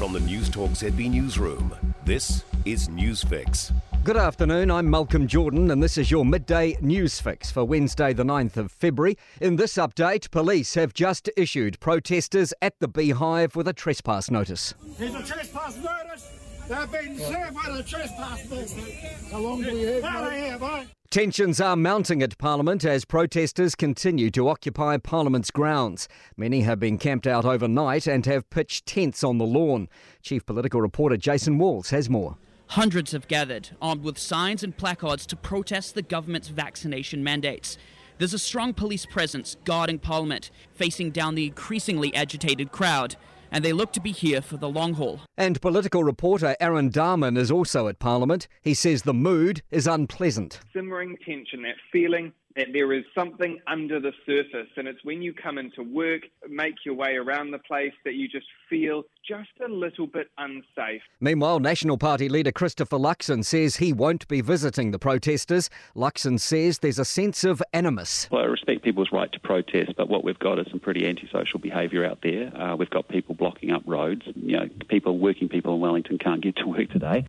From the News Talk ZB Newsroom, this is Newsfix. Good afternoon, I'm Malcolm Jordan, and this is your midday news fix for Wednesday, the 9th of February. In this update, police have just issued protesters at the Beehive with a trespass notice. There's a trespass notice. They've been served with a trespass notice. How long do we have? How they have, eh? Tensions are mounting at Parliament as protesters continue to occupy Parliament's grounds. Many have been camped out overnight and have pitched tents on the lawn. Chief political reporter Jason Walls has more. Hundreds have gathered, armed with signs and placards to protest the government's vaccination mandates. There's a strong police presence guarding Parliament, facing down the increasingly agitated crowd, and they look to be here for the long haul. And political reporter Aaron Dahmen is also at Parliament. He says the mood is unpleasant. simmering tension, that feeling that there is something under the surface. And it's when you come into work, make your way around the place, that you just feel just a little bit unsafe. Meanwhile, National Party leader Christopher Luxon says he won't be visiting the protesters. Luxon says there's a sense of animus. Well, I respect people's right to protest, but what we've got is some pretty antisocial behaviour out there. Uh, we've got people blocking up roads. You know, people, working people in Wellington can't get to work today.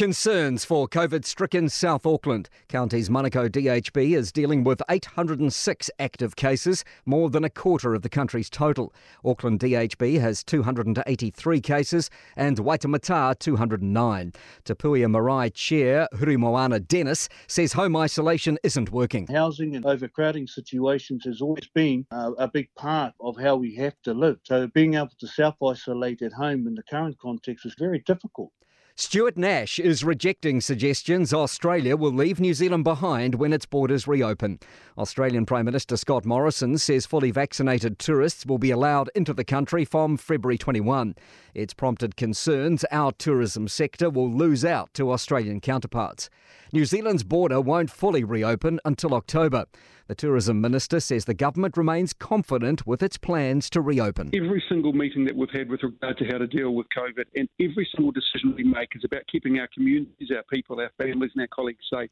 Concerns for COVID stricken South Auckland. Counties Manukau DHB is dealing with 806 active cases, more than a quarter of the country's total. Auckland DHB has 283 cases and Waitemata 209. Te Puea Marae Chair Hurimoana Dennis says home isolation isn't working. Housing and overcrowding situations has always been uh, a big part of how we have to live. So being able to self isolate at home in the current context is very difficult. Stuart Nash is rejecting suggestions Australia will leave New Zealand behind when its borders reopen. Australian Prime Minister Scott Morrison says fully vaccinated tourists will be allowed into the country from February 21. It's prompted concerns our tourism sector will lose out to Australian counterparts. New Zealand's border won't fully reopen until October. The tourism minister says the government remains confident with its plans to reopen. Every single meeting that we've had with regard to how to deal with COVID and every single decision we make is about keeping our communities, our people, our families, and our colleagues safe.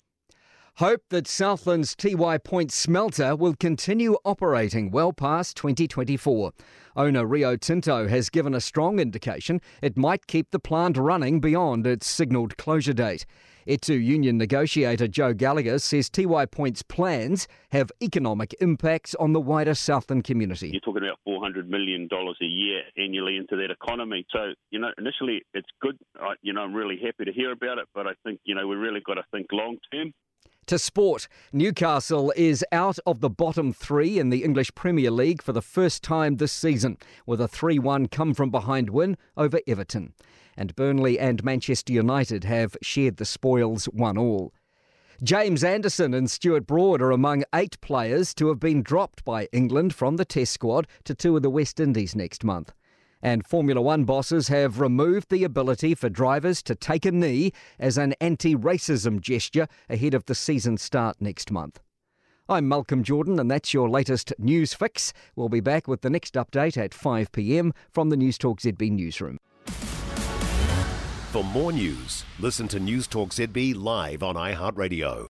Hope that Southland's Tiwai Point smelter will continue operating well past 2024. Owner Rio Tinto has given a strong indication it might keep the plant running beyond its signalled closure date. Etu union negotiator Joe Gallagher says Tiwai Point's plans have economic impacts on the wider Southland community. You're talking about $400 million a year annually into that economy. So, you know, initially it's good. I, you know, I'm really happy to hear about it, but I think, you know, we really got to think long term. To sport, Newcastle is out of the bottom three in the English Premier League for the first time this season, with a 3 1 come from behind win over Everton. And Burnley and Manchester United have shared the spoils one all. James Anderson and Stuart Broad are among eight players to have been dropped by England from the Test squad to tour the West Indies next month. And Formula One bosses have removed the ability for drivers to take a knee as an anti racism gesture ahead of the season start next month. I'm Malcolm Jordan, and that's your latest news fix. We'll be back with the next update at 5 pm from the News Talk ZB newsroom. For more news, listen to News Talk ZB live on iHeartRadio.